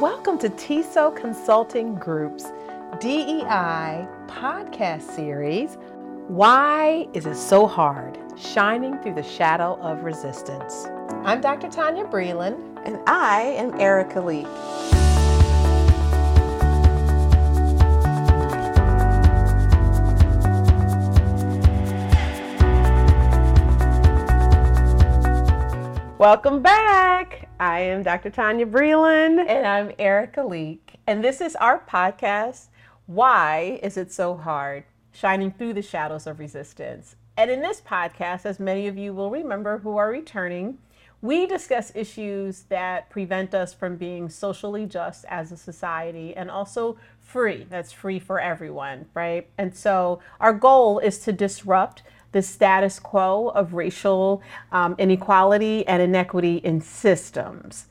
Welcome to TISO Consulting Group's DEI podcast series. Why is it so hard? Shining through the shadow of resistance. I'm Dr. Tonya Breland. And I am Erika Lee. Welcome back. I am Dr. Tonya Breland. And I'm Erika Leek. And this is our podcast, Why Is It So Hard? Shining Through the Shadows of Resistance. And in this podcast, as many of you will remember who are returning, we discuss issues that prevent us from being socially just as a society and also free. That's free for everyone, right? And so our goal is to disrupt the status quo of racial um, inequality and inequity in systems.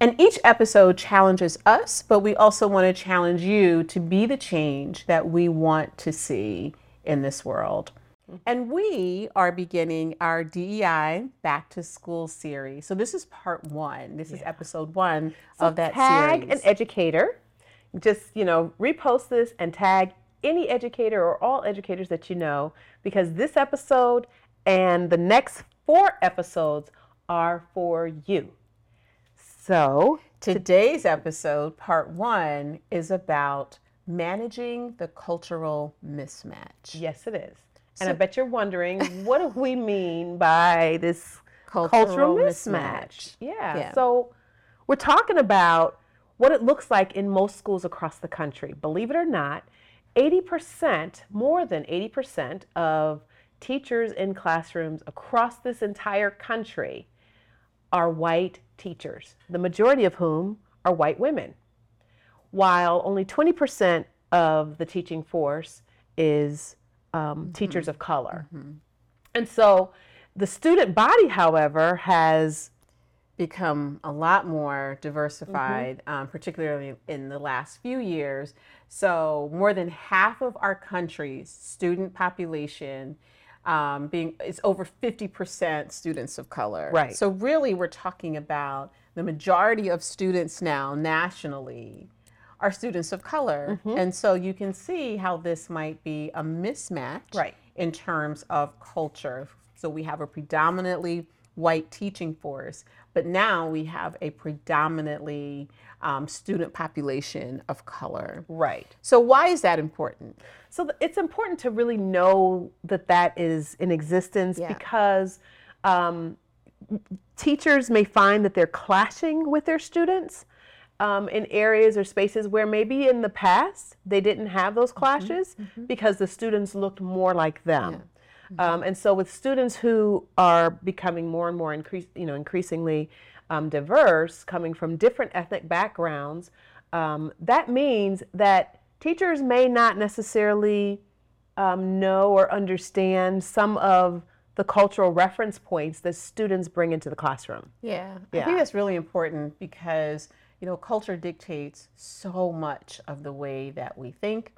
And each episode challenges us, but we also want to challenge you to be the change that we want to see in this world. And we are beginning our DEI Back to School series. So this is part one. This yeah. is episode one so of that tag series. an educator. Just you know, repost this and tag any educator or all educators that you know because this episode and the next four episodes are for you. So, today's episode, part one, is about managing the cultural mismatch. Yes, it is. And so, I bet you're wondering, what do we mean by this cultural, cultural mismatch? mismatch? Yeah. yeah. So, we're talking about what it looks like in most schools across the country. Believe it or not, 80%, more than 80% of teachers in classrooms across this entire country are white teachers, the majority of whom are white women, while only 20% of the teaching force is um, mm-hmm. teachers of color. Mm-hmm. And so the student body, however, has become a lot more diversified, mm-hmm. um, particularly in the last few years. So, more than half of our country's student population um, being is over 50% students of color. Right. So, really, we're talking about the majority of students now nationally are students of color. Mm-hmm. And so, you can see how this might be a mismatch right. in terms of culture. So, we have a predominantly white teaching force, but now we have a predominantly um, student population of color. Right. So, why is that important? So, it's important to really know that that is in existence yeah. because um, teachers may find that they're clashing with their students. Um, in areas or spaces where maybe in the past they didn't have those mm-hmm. clashes mm-hmm, mm-hmm. because the students looked more like them. Yeah. Um, and so, with students who are becoming more and more increase, you know, increasingly um, diverse, coming from different ethnic backgrounds, um, that means that teachers may not necessarily um, know or understand some of the cultural reference points that students bring into the classroom. Yeah, yeah. I think that's really important because you know culture dictates so much of the way that we think.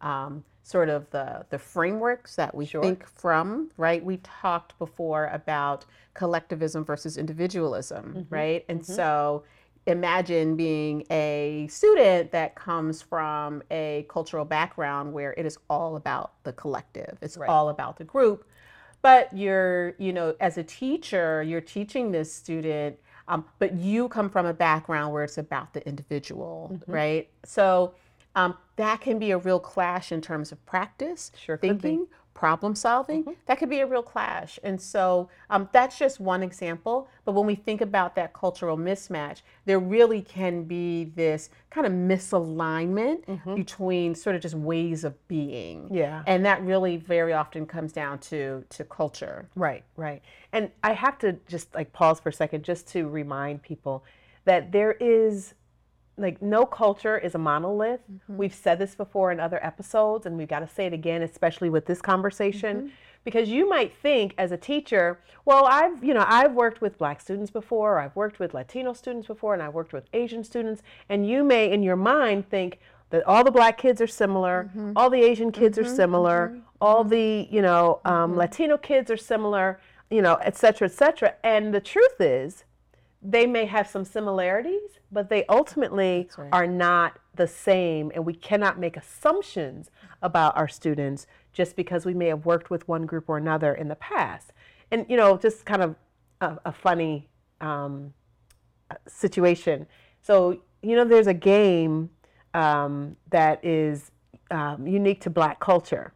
Um, sort of the, the frameworks that we sure. think from, right? We talked before about collectivism versus individualism, mm-hmm. right? And mm-hmm. so imagine being a student that comes from a cultural background where it is all about the collective, it's right. all about the group. But you're, you know, as a teacher, you're teaching this student, um, but you come from a background where it's about the individual, mm-hmm. right? So um, that can be a real clash in terms of practice, sure thinking, problem solving. Mm-hmm. That could be a real clash. And so um, that's just one example. But when we think about that cultural mismatch, there really can be this kind of misalignment mm-hmm. between sort of just ways of being. Yeah. And that really very often comes down to to culture. Right, right. And I have to just like pause for a second just to remind people that there is like no culture is a monolith. Mm-hmm. We've said this before in other episodes, and we've got to say it again, especially with this conversation. Mm-hmm. Because you might think as a teacher, well, I've, you know, I've worked with black students before, I've worked with Latino students before, and I've worked with Asian students, and you may in your mind think that all the black kids are similar, mm-hmm. all the Asian kids are mm-hmm. similar, mm-hmm. all the, you know, um, mm-hmm. Latino kids are similar, you know, et cetera, et cetera. And the truth is, they may have some similarities, but they ultimately right. are not the same. And we cannot make assumptions about our students just because we may have worked with one group or another in the past. And, you know, just kind of a, a funny um, situation. So, you know, there's a game um, that is um, unique to Black culture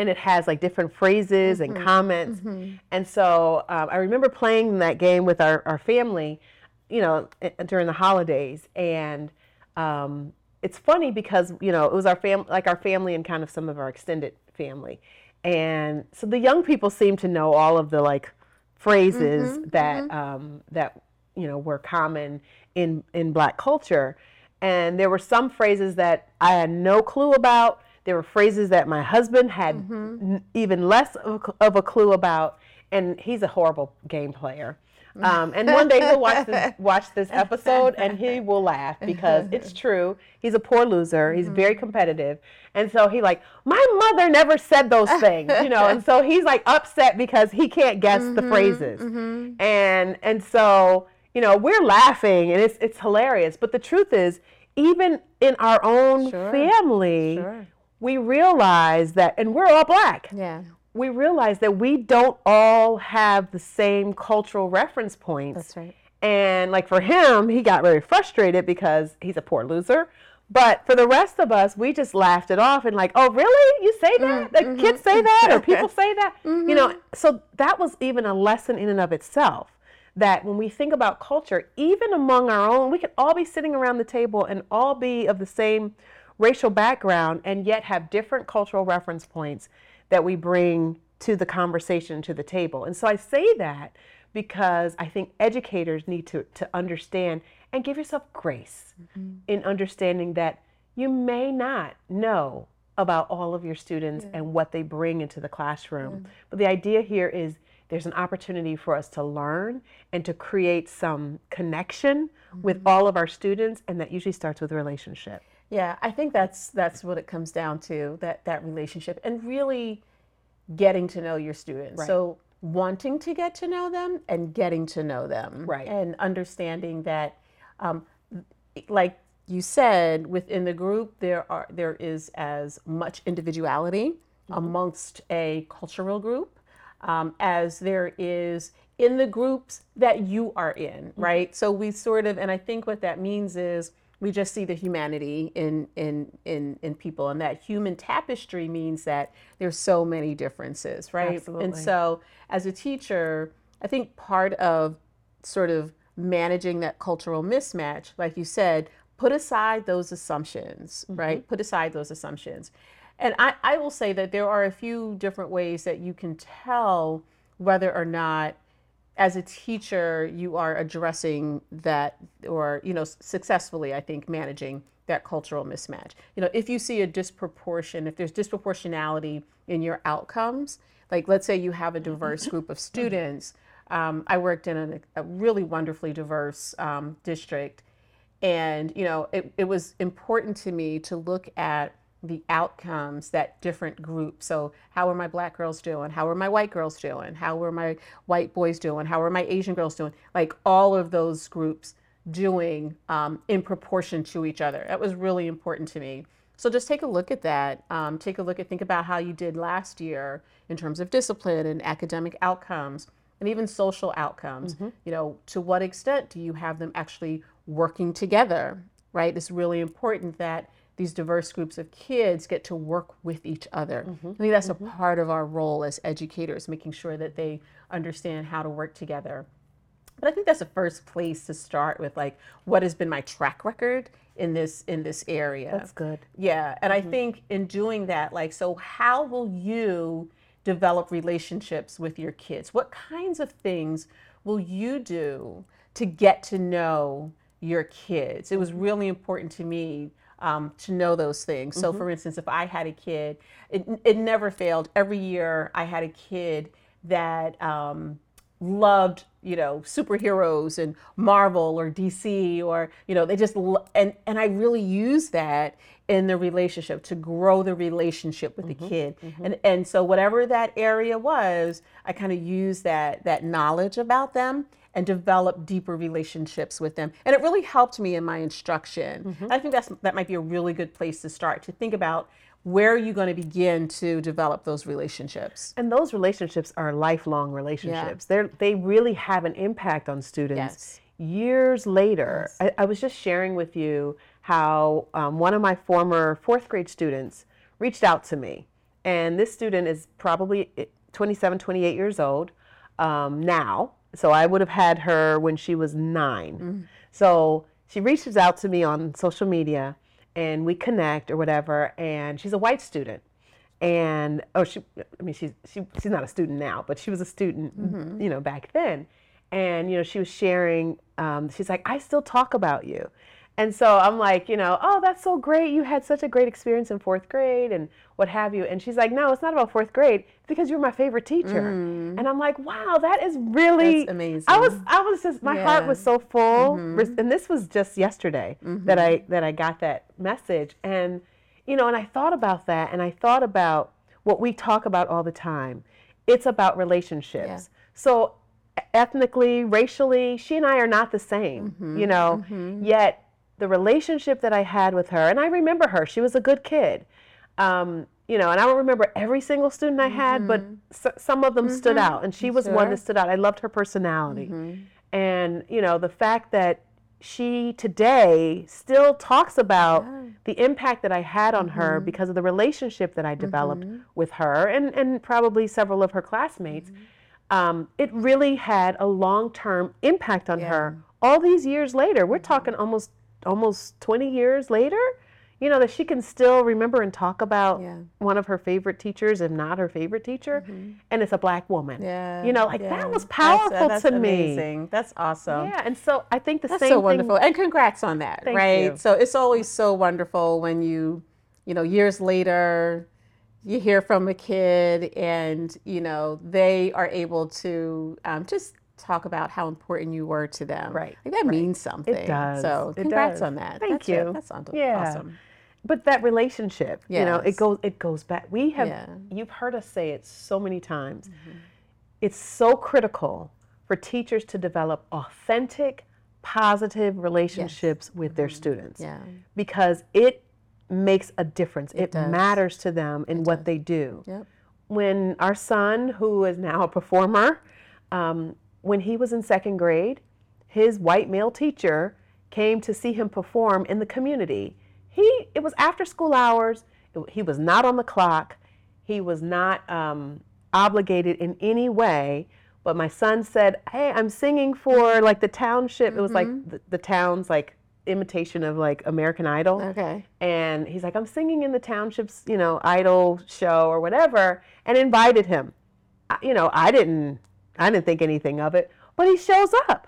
and it has like different phrases mm-hmm. and comments. Mm-hmm. And so um, I remember playing that game with our, our family, you know, during the holidays. And um, it's funny because, you know, it was our family, like our family and kind of some of our extended family. And so the young people seem to know all of the like phrases mm-hmm. that, mm-hmm. um, that, you know, were common in, in black culture. And there were some phrases that I had no clue about there were phrases that my husband had mm-hmm. n- even less of a, of a, clue about, and he's a horrible game player. Um, and one day he'll watch this, watch this episode and he will laugh because it's true. He's a poor loser. He's mm-hmm. very competitive. And so he like, my mother never said those things, you know. And so he's like upset because he can't guess mm-hmm, the phrases. Mm-hmm. And and so, you know, we're laughing and it's it's hilarious. But the truth is, even in our own sure. family, sure we realize that, and we're all black. Yeah. We realize that we don't all have the same cultural reference points. That's right. And like for him, he got very frustrated because he's a poor loser. But for the rest of us, we just laughed it off and like, oh, really? You say that? Mm-hmm. The kids say that, or people say that? Mm-hmm. You know, so that was even a lesson in and of itself. That when we think about culture, even among our own, we could all be sitting around the table and all be of the same racial background and yet have different cultural reference points that we bring to the conversation to the table. And so I say that because I think educators need to, to understand and give yourself grace mm-hmm. in understanding that you may not know about all of your students yeah. and what they bring into the classroom. But the idea here is there's an opportunity for us to learn and to create some connection mm-hmm. with all of our students, and that usually starts with a relationship. Yeah, I think that's that's what it comes down to that that relationship and really getting to know your students. Right. So wanting to get to know them and getting to know them, right? And understanding that, um, like you said, within the group there are there is as much individuality mm-hmm. amongst a cultural group um, as there is in the groups that you are in, mm-hmm. right? So we sort of, and I think what that means is we just see the humanity in in in in people and that human tapestry means that there's so many differences right Absolutely. and so as a teacher i think part of sort of managing that cultural mismatch like you said put aside those assumptions mm-hmm. right put aside those assumptions and I, I will say that there are a few different ways that you can tell whether or not as a teacher, you are addressing that, or you know, successfully, I think, managing that cultural mismatch. You know, if you see a disproportion, if there's disproportionality in your outcomes, like let's say you have a diverse group of students. Um, I worked in a, really wonderfully diverse um, district, and you know, it, it was important to me to look at the outcomes that different groups so how are my black girls doing? How are my white girls doing? How are my white boys doing? How are my asian girls doing? Like all of those groups doing um, in proportion to each other. That was really important to me. So just take a look at that um, take a look at think about how you did last year in terms of discipline and academic outcomes and even social outcomes. Mm-hmm. you know to what extent do you have them actually working together right? It's really important that these diverse groups of kids get to work with each other. Mm-hmm. I think that's mm-hmm. a part of our role as educators, making sure that they understand how to work together. But I think that's the first place to start with like what has been my track record in this in this area. That's good. Yeah, and mm-hmm. I think in doing that like so how will you develop relationships with your kids? What kinds of things will you do to get to know your kids? It was mm-hmm. really important to me um, to know those things. So, mm-hmm. for instance, if I had a kid, it, it never failed. Every year I had a kid that um, loved, you know, superheroes and Marvel or DC or, you know, they just, and, and I really use that in the relationship to grow the relationship with mm-hmm. the kid. Mm-hmm. And, and so whatever that area was, I kind of used that, that knowledge about them and develop deeper relationships with them. And it really helped me in my instruction. Mm-hmm. I think that's that might be a really good place to start to think about where are you going to begin to develop those relationships? And those relationships are lifelong relationships. Yeah. They're, they really have an impact on students yes. years later. Yes. I, I, was just sharing with you how um, one of my former fourth grade students reached out to me. And this student is probably 27, 28 years old um, now. So I would have had her when she was 9 mm-hmm. So she reaches out to me on social media and we connect or whatever. And she's a white student. And oh, she, I mean, she's she, she's not a student now, but she was a student, mm-hmm. you know, back then. And you know, she was sharing. Um, she's like, I still talk about you. And so I'm like, you know, oh, that's so great. You had such a great experience in fourth grade and what have you. And she's like, no, it's not about fourth grade. It's because you're my favorite teacher. Mm. And I'm like, wow, that is really that's amazing. I was, I was just, my yeah. heart was so full. Mm-hmm. And this was just yesterday mm-hmm. that I that I got that message. And you know, and I thought about that, and I thought about what we talk about all the time. It's about relationships. Yeah. So ethnically, racially, she and I are not the same. Mm-hmm. You know, mm-hmm. yet the relationship that I had with her, and I remember her. She was a good kid. Um, you know, and I don't remember every single student I had, mm-hmm. but s- some of them mm-hmm. stood out, and she was sure. one that stood out. I loved her personality, mm-hmm. and you know, the fact that she today still talks about yeah. the impact that I had on her mm-hmm. because of the relationship that I developed mm-hmm. with her and and probably several of her classmates. Mm-hmm. Um, it really had a long term impact on yeah. her. All these years later, we're talking almost almost 20 years later, you know, that she can still remember and talk about yeah. one of her favorite teachers, if not her favorite teacher, mm-hmm. and it's a black woman. Yeah. You know, like yeah. that was powerful that's, uh, that's to amazing. me. That's awesome. Yeah. And so I think the that's same so wonderful. Thing, and congrats on that, right? You. So it's always so wonderful when you, you know, years later, you hear from a kid and you know they are able to um, just talk about how important you were to them. Right. Like that right. means something. It does. So congrats on that. Thank That's you. A, that's awesome. Yeah. But that relationship, yes. you know, it goes it goes back. We have yeah. you've heard us say it so many times. Mm-hmm. It's so critical for teachers to develop authentic, positive relationships yes. with mm-hmm. their students. Yeah. Because it makes a difference. It, it matters to them in it what does. they do. Yep. When our son, who is now a performer, um, when he was in second grade, his white male teacher came to see him perform in the community. He it was after school hours. It, he was not on the clock. He was not um, obligated in any way. But my son said, "Hey, I'm singing for like the township. Mm-hmm. It was like mm-hmm. the, the town's like imitation of like American Idol. Okay. And he's like, I'm singing in the township's, you know, idol show or whatever, and invited him. I, you know, I didn't I didn't think anything of it, but he shows up.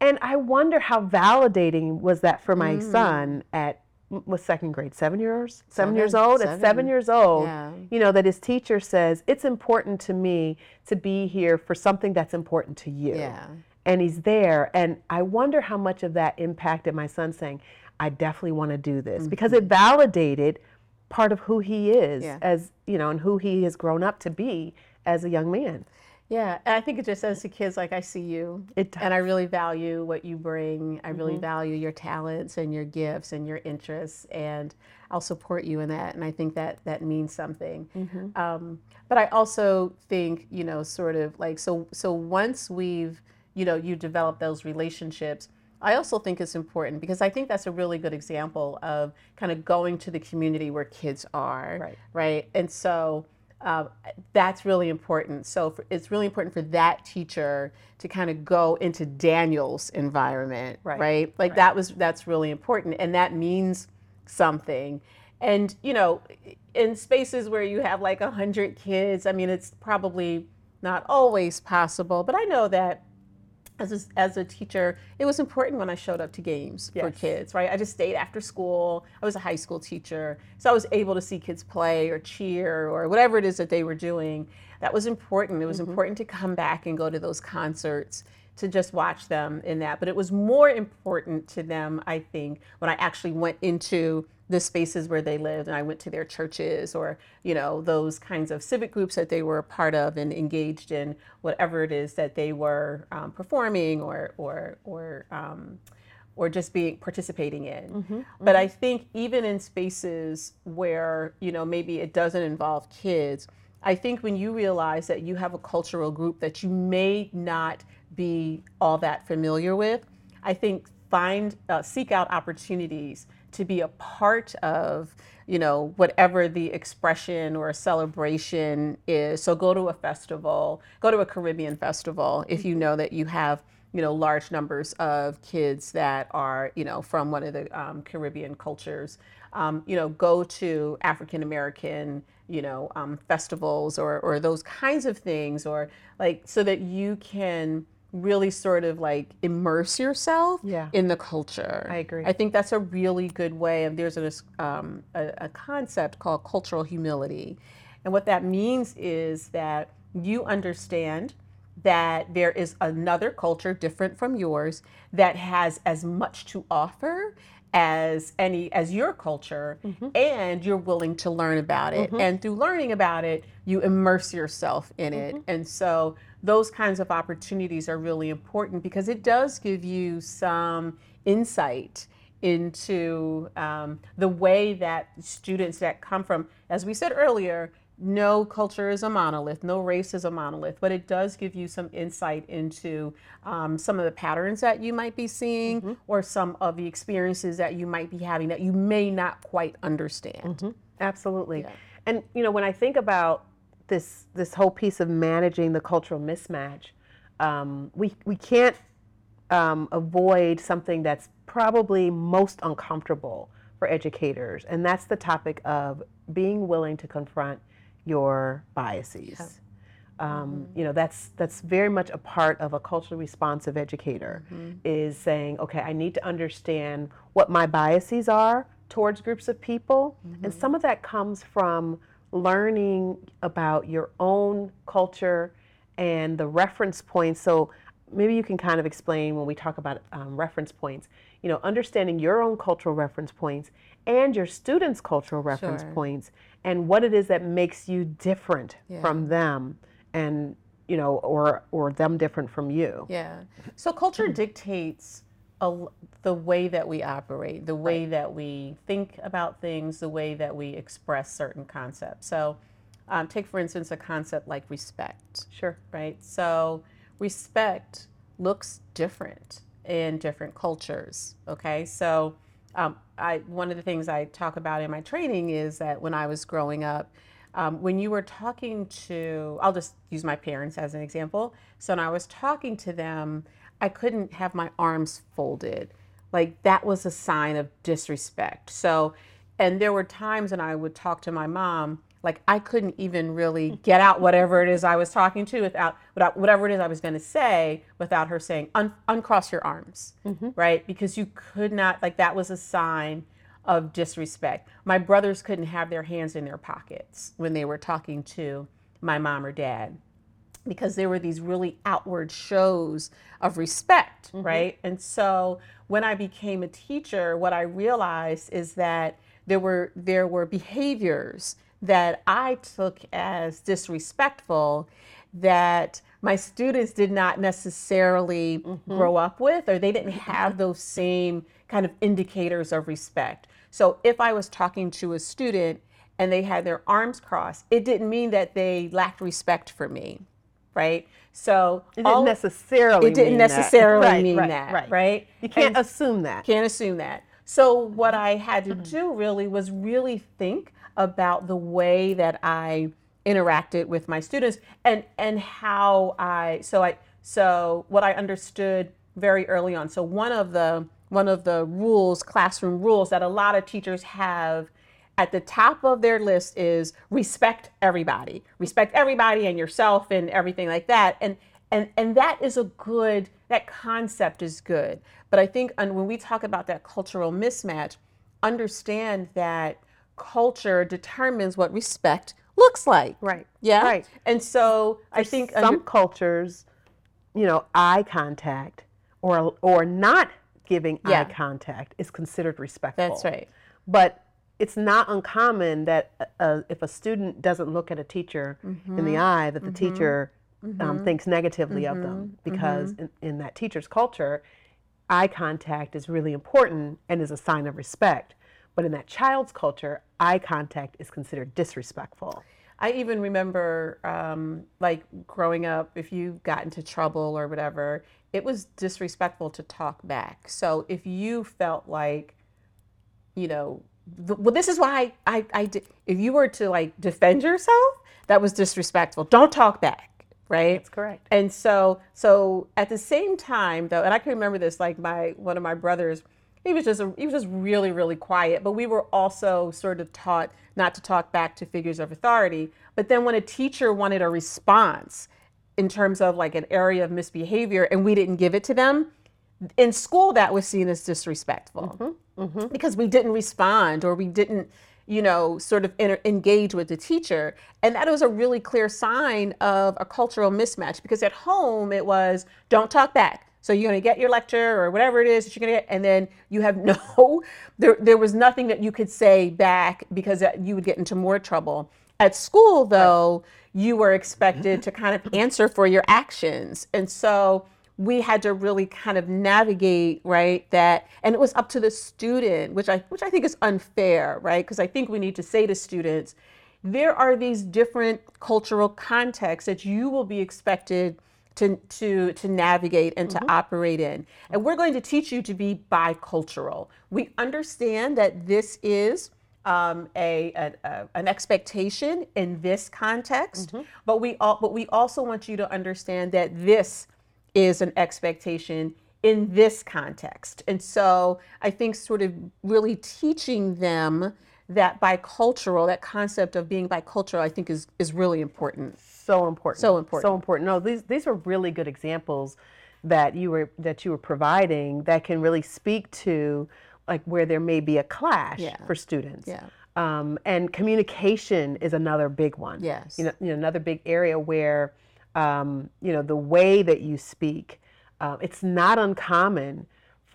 And I wonder how validating was that for my mm. son at was second grade, seven years, seven, seven years old. Seven. At seven years old, yeah. you know that his teacher says it's important to me to be here for something that's important to you. Yeah. And he's there, and I wonder how much of that impacted my son saying, "I definitely want to do this," mm-hmm. because it validated part of who he is yeah. as you know, and who he has grown up to be as a young man. Yeah, and I think it just says to kids like I see you, and I really value what you bring. I really mm-hmm. value your talents and your gifts and your interests, and I'll support you in that. And I think that that means something. Mm-hmm. Um, but I also think you know, sort of like so. So once we've you know you develop those relationships. I also think it's important because I think that's a really good example of kind of going to the community where kids are, right? Right, and so uh, that's really important. So for, it's really important for that teacher to kind of go into Daniel's environment, right? right? Like right. that was that's really important, and that means something. And you know, in spaces where you have like a hundred kids, I mean, it's probably not always possible, but I know that as a, as a teacher, it was important when I showed up to games yes. for kids, right? I just stayed after school. I was a high school teacher, so I was able to see kids play or cheer or whatever it is that they were doing. That was important. It was mm-hmm. important to come back and go to those concerts to just watch them in that. But it was more important to them, I think, when I actually went into the spaces where they lived and I went to their churches or, you know, those kinds of civic groups that they were a part of and engaged in whatever it is that they were um, performing or, or, or, um, or just being participating in. Mm-hmm, but mm-hmm. I think even in spaces where, you know, maybe it doesn't involve kids, I think when you realize that you have a cultural group that you may not be all that familiar with, I think find uh, seek out opportunities to be a part of you know whatever the expression or celebration is. So go to a festival go to a caribbean festival if you know that you have you know large numbers of kids that are you know from one of the um, caribbean cultures. Um, you know go to african american you know um, festivals or or those kinds of things or like so that you can really sort of like immerse yourself yeah. in the culture. I agree. I think that's a really good way. And there's a, um, a, a concept called cultural humility. And what that means is that you understand that there is another culture different from yours that has as much to offer as any as your culture mm-hmm. and you're willing to learn about it mm-hmm. and through learning about it you immerse yourself in mm-hmm. it and so those kinds of opportunities are really important because it does give you some insight into um, the way that students that come from, as we said earlier, no culture is a monolith, no race is a monolith, but it does give you some insight into um, some of the patterns that you might be seeing mm-hmm. or some of the experiences that you might be having that you may not quite understand. Mm-hmm. Absolutely. Yeah. And, you know, when I think about this this whole piece of managing the cultural mismatch, um, we we can't um, avoid something that's probably most uncomfortable for educators, and that's the topic of being willing to confront your biases. Um, mm-hmm. You know, that's that's very much a part of a culturally responsive educator. Mm-hmm. Is saying, okay, I need to understand what my biases are towards groups of people, mm-hmm. and some of that comes from learning about your own culture and the reference points. So maybe you can kind of explain when we talk about um, reference points, you know, understanding your own cultural reference points and your students' cultural reference sure. points and what it is that makes you different yeah. from them and you know or or them different from you. Yeah. So culture dictates a, the way that we operate, the way right. that we think about things, the way that we express certain concepts. So, um, take for instance a concept like respect. Sure. Right. So, respect looks different in different cultures. Okay. So, um, I one of the things I talk about in my training is that when I was growing up, um, when you were talking to, I'll just use my parents as an example. So, when I was talking to them I couldn't have my arms folded. Like that was a sign of disrespect. So, and there were times when I would talk to my mom, like I couldn't even really get out whatever it is I was talking to without, without whatever it is I was going to say without her saying, Un- uncross your arms, mm-hmm. right? Because you could not, like that was a sign of disrespect. My brothers couldn't have their hands in their pockets when they were talking to my mom or dad because there were these really outward shows of respect, mm-hmm. right? And so when I became a teacher, what I realized is that there were there were behaviors that I took as disrespectful that my students did not necessarily mm-hmm. grow up with or they didn't have those same kind of indicators of respect. So if I was talking to a student and they had their arms crossed, it didn't mean that they lacked respect for me right? So it didn't all, necessarily. It didn't necessarily that. mean right, that, right. right? You can't and assume that. Can't assume that. So what I had to do really was really think about the way that I interacted with my students and and how I so I so what I understood very early on. So one of the one of the rules, classroom rules that a lot of teachers have at the top of their list is respect everybody. Respect everybody and yourself and everything like that. And and and that is a good that concept is good. But i think when we talk about that cultural mismatch understand that culture determines what respect looks like right yeah right and so For i think some under- cultures you know, eye contact or or not giving Yeah. eye contact is considered respectful. That's right. But it's not uncommon that uh, if a student doesn't look at a teacher in Mm-hmm. the eye, that the teacher um, thinks negatively of Mm-hmm. them because in, in that teacher's culture, eye contact is really important and is a sign of respect. But in that child's culture, eye contact is considered disrespectful. I even remember, um, like growing up, if you got into trouble or whatever, it was disrespectful to talk back. So if you felt like, you know, th- well, this is why I, I, I did. If you were to like defend yourself, that was disrespectful. Don't talk back, right? That's correct. And so, so at the same time, though, and I can remember this, like my one of my brothers, he was just a, he was just really really quiet. But we were also sort of taught not to talk back to figures of authority. But then when a teacher wanted a response in terms of like an area of misbehavior, and we didn't give it to them, in school that was seen as disrespectful mm-hmm. Mm-hmm. because we didn't respond or we didn't you know sort of inter- engage with the teacher and that was a really clear sign of a cultural mismatch because at home it was don't talk back so you're going to get your lecture or whatever it is that you're going to get and then you have no there, there was nothing that you could say back because uh, you would get into more trouble. At school though you were expected to kind of answer for your actions. And so we had to really kind of navigate right that and it was up to the student which i which i think is unfair right? Because i think we need to say to students there are these different cultural contexts that you will be expected to to to navigate and to operate in and we're going to teach you to be bicultural we understand that this is um, a, a, a- an expectation in this context, but we all, but we also want you to understand that this is an expectation in this context. And so I think sort of really teaching them that bicultural, that concept of being bicultural, I think is is really important. So important. So important. So important. No, these these are really good examples that you were that you were providing that can really speak to like where there may be a clash Yeah. for students. Yeah. Um, and communication is another big one. Yes. You know, you know another big area where um, you know the way that you speak. Uh, it's not uncommon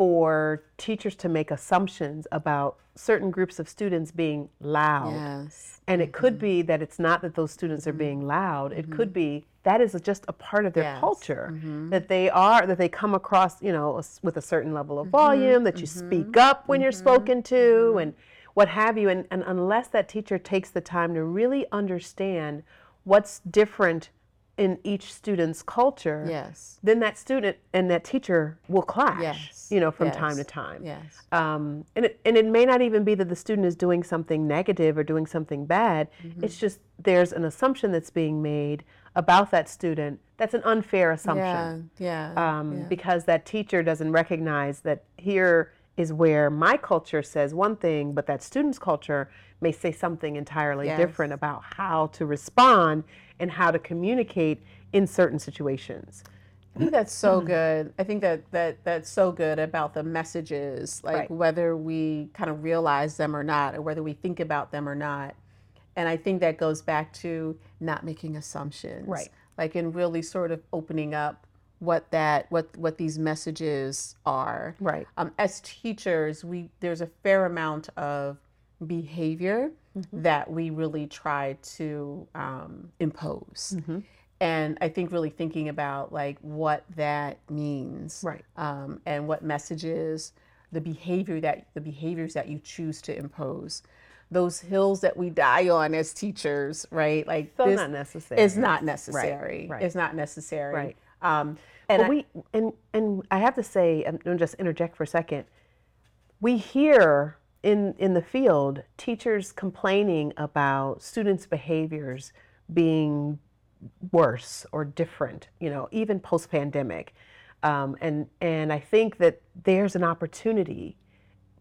for teachers to make assumptions about certain groups of students being loud. Yes. And it could mm-hmm. be that it's not that those students are mm-hmm. being loud. It could mm-hmm. be that is just a part of their Yes. culture that they are that they come across, you know, with a certain level of volume, that you speak up when you're spoken to, and what have you. And, and unless that teacher takes the time to really understand what's different in each student's culture, Yes. then that student and that teacher will clash, Yes. you know, from Yes. time to time. Yes. Um, and, it, and it may not even be that the student is doing something negative or doing something bad. Mm-hmm. It's just there's an assumption that's being made about that student that's an unfair Yeah. assumption Yeah. um, yeah. because that teacher doesn't recognize that here is where my culture says one thing, but that student's culture may say something entirely Yes. different about how to respond and how to communicate in certain situations. I think that's so good. I think that that that's so good about the messages, like Right. whether we kind of realize them or not, or whether we think about them or not. And I think that goes back to not making assumptions, Right. Like in really sort of opening up what that what what these messages are. Right. Um, as teachers, we there's a fair amount of behavior Mm-hmm. that we really try to um, impose Mm-hmm. and i think really thinking about like what that means Right. um, and what messages the behavior that the behaviors that you choose to impose those hills that we die on as teachers right like So this not necessary. is not necessary right. Right. it's not necessary Right. um, and I- we and and I have to say, and just interject for a second. We hear in in the field teachers complaining about students' behaviors being worse or different. You know, even post pandemic, um, and and I think that there's an opportunity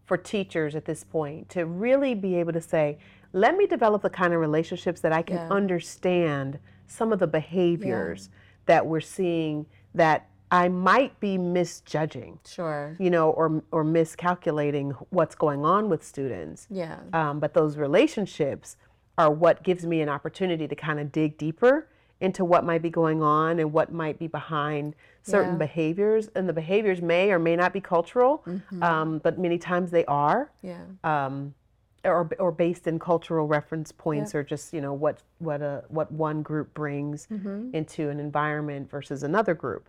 for teachers at this point to really be able to say, let me develop the kind of relationships that I can Yeah. understand some of the behaviors that we're seeing that I might be misjudging, sure you know, or or miscalculating what's going on with students. yeah Um, but those relationships are what gives me an opportunity to kind of dig deeper into what might be going on and what might be behind certain Yeah. behaviors. And the behaviors may or may not be cultural, um, but many times they are. Yeah. Um, or, or based in cultural reference points or just you know what what a what one group brings into an environment versus another group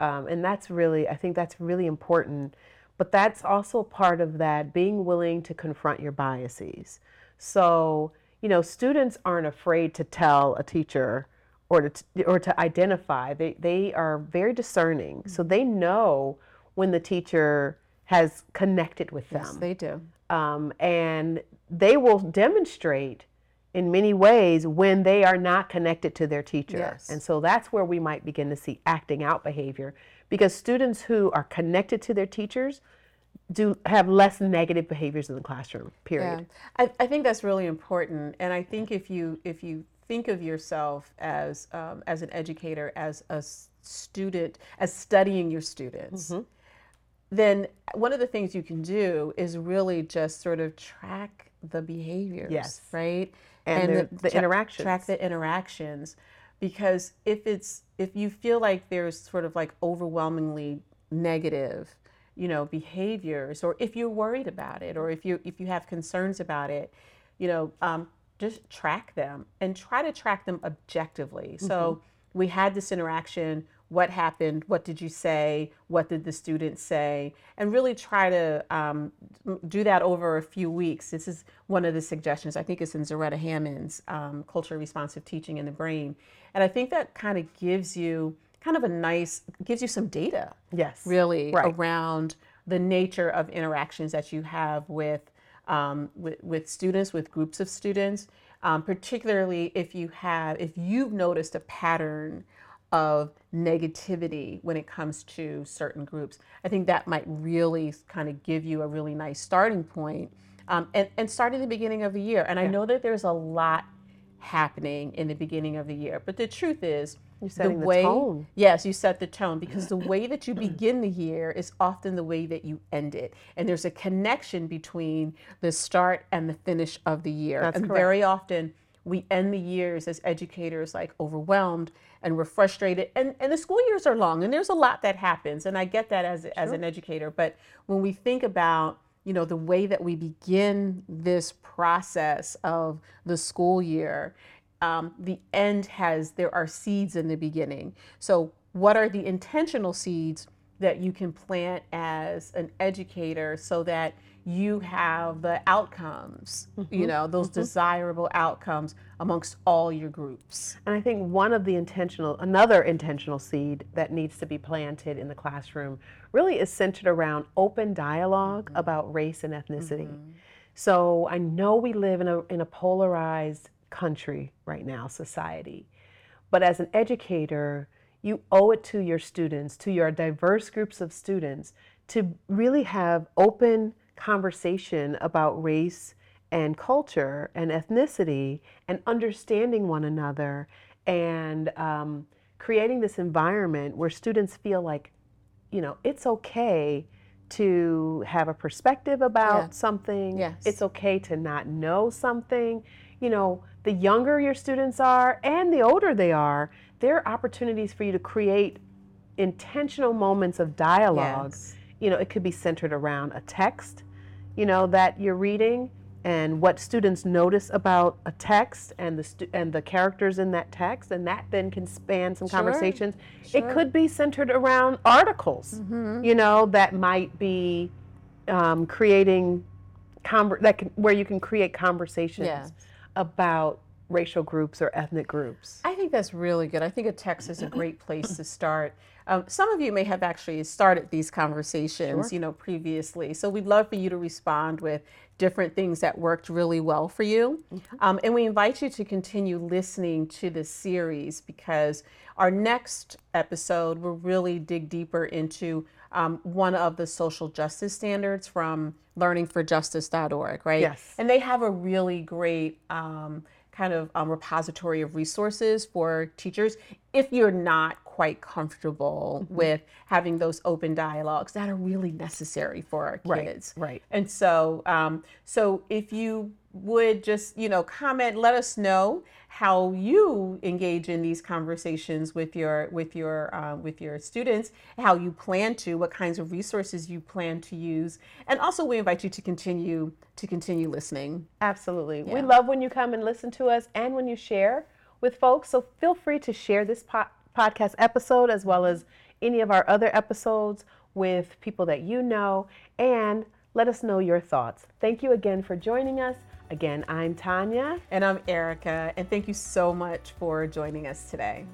um, and that's really i think that's really important. But that's also part of that being willing to confront your biases. So you know students aren't afraid to tell a teacher or to or to identify. They they are very discerning. So they know when the teacher has connected with them. Yes, they do. um, and they will demonstrate in many ways when they are not connected to their teacher. Yes. And so that's where we might begin to see acting out behavior because students who are connected to their teachers do have less negative behaviors in the classroom. Period. Yeah, I, I think that's really important, and I think if you if you think of yourself as um, as an educator, as a student, as studying your students, Mm-hmm. then one of the things you can do is really just sort of track the behaviors, Yes. right, And the- the tra- interactions. Track the interactions, because if it's if you feel like there's sort of like overwhelmingly negative you know behaviors or if you're worried about it or if you if you have concerns about it you know um, just track them and try to track them objectively so we had this interaction what happened what did you say what did the students say and really try to um, do that over a few weeks this is one of the suggestions i think it's in zaretta hammond's um, culture responsive teaching in the brain and i think that kind of gives you kind of a nice gives you some data Yes. really Right. around the nature of interactions that you have with um, with, with students, with groups of students, um, particularly if you have if you've noticed a pattern of negativity when it comes to certain groups. I think that might really kind of give you a really nice starting point. Um, and, and start at the beginning of the year. And I know that there's a lot happening in the beginning of the year, but the truth is, You're setting the tone. Yes, you set the tone because the way that you begin the year is often the way that you end it. And there's a connection between the start and the finish of the year. That's and correct. very often we end the years as educators like overwhelmed and we're frustrated. And, and the school years are long and there's a lot that happens. And I get that as, as an educator. But when we think about you know the way that we begin this process of the school year um, the end has there are seeds in the beginning so what are the intentional seeds that you can plant as an educator so that you have the outcomes you mm-hmm. know those mm-hmm. desirable outcomes amongst all your groups. And I think one of the intentional, another intentional seed that needs to be planted in the classroom really is centered around open dialog mm-hmm. about race and ethnicity. So I know we live in a, in a polarized country right now, society. But as an educator, you owe it to your students, to your diverse groups of students, to really have open conversation about race and culture and ethnicity and understanding one another and um, creating this environment where students feel like, you know, it's okay to have a perspective about Yeah. something. Yes. It's okay to not know something. You know, the younger your students are and the older they are, there are opportunities for you to create intentional moments of dialogue. Yes. You know, it could be centered around a text, you know, that you're reading and what students notice about a text and the stu- and the characters in that text and that then can span some Sure. conversations. Sure. Mm-hmm. It could be centered around articles, you know, that might be um, creating conver- that can, where you can create conversations about racial groups or ethnic groups. I think that's really good. I think a text is a great place to start. Um, some of you may have actually started these conversations, you know, previously. So we'd love for you to respond with different things that worked really well for you. Um, and we invite you to continue listening to this series because our next episode will really dig deeper into um, one of the social justice standards from learningforjustice.org, right? Yes. And they have a really great um, kind of um, repository of resources for teachers. if you're not quite comfortable mm-hmm. with having those open dialogues that are really necessary for our kids. Right. right. And so, um, so if you would just you know comment let us know how you engage in these conversations with your with your uh, with your students how you plan to what kinds of resources you plan to use. And also we invite you to continue to continue listening. Absolutely. Yeah. we love when you come and listen to us and when you share with folks. So feel free to share this po- podcast episode as well as any of our other episodes with people that you know. And let us know your thoughts. Thank you again for joining us Again, I'm Tonya. And I'm Erika. And thank you so much for joining us today.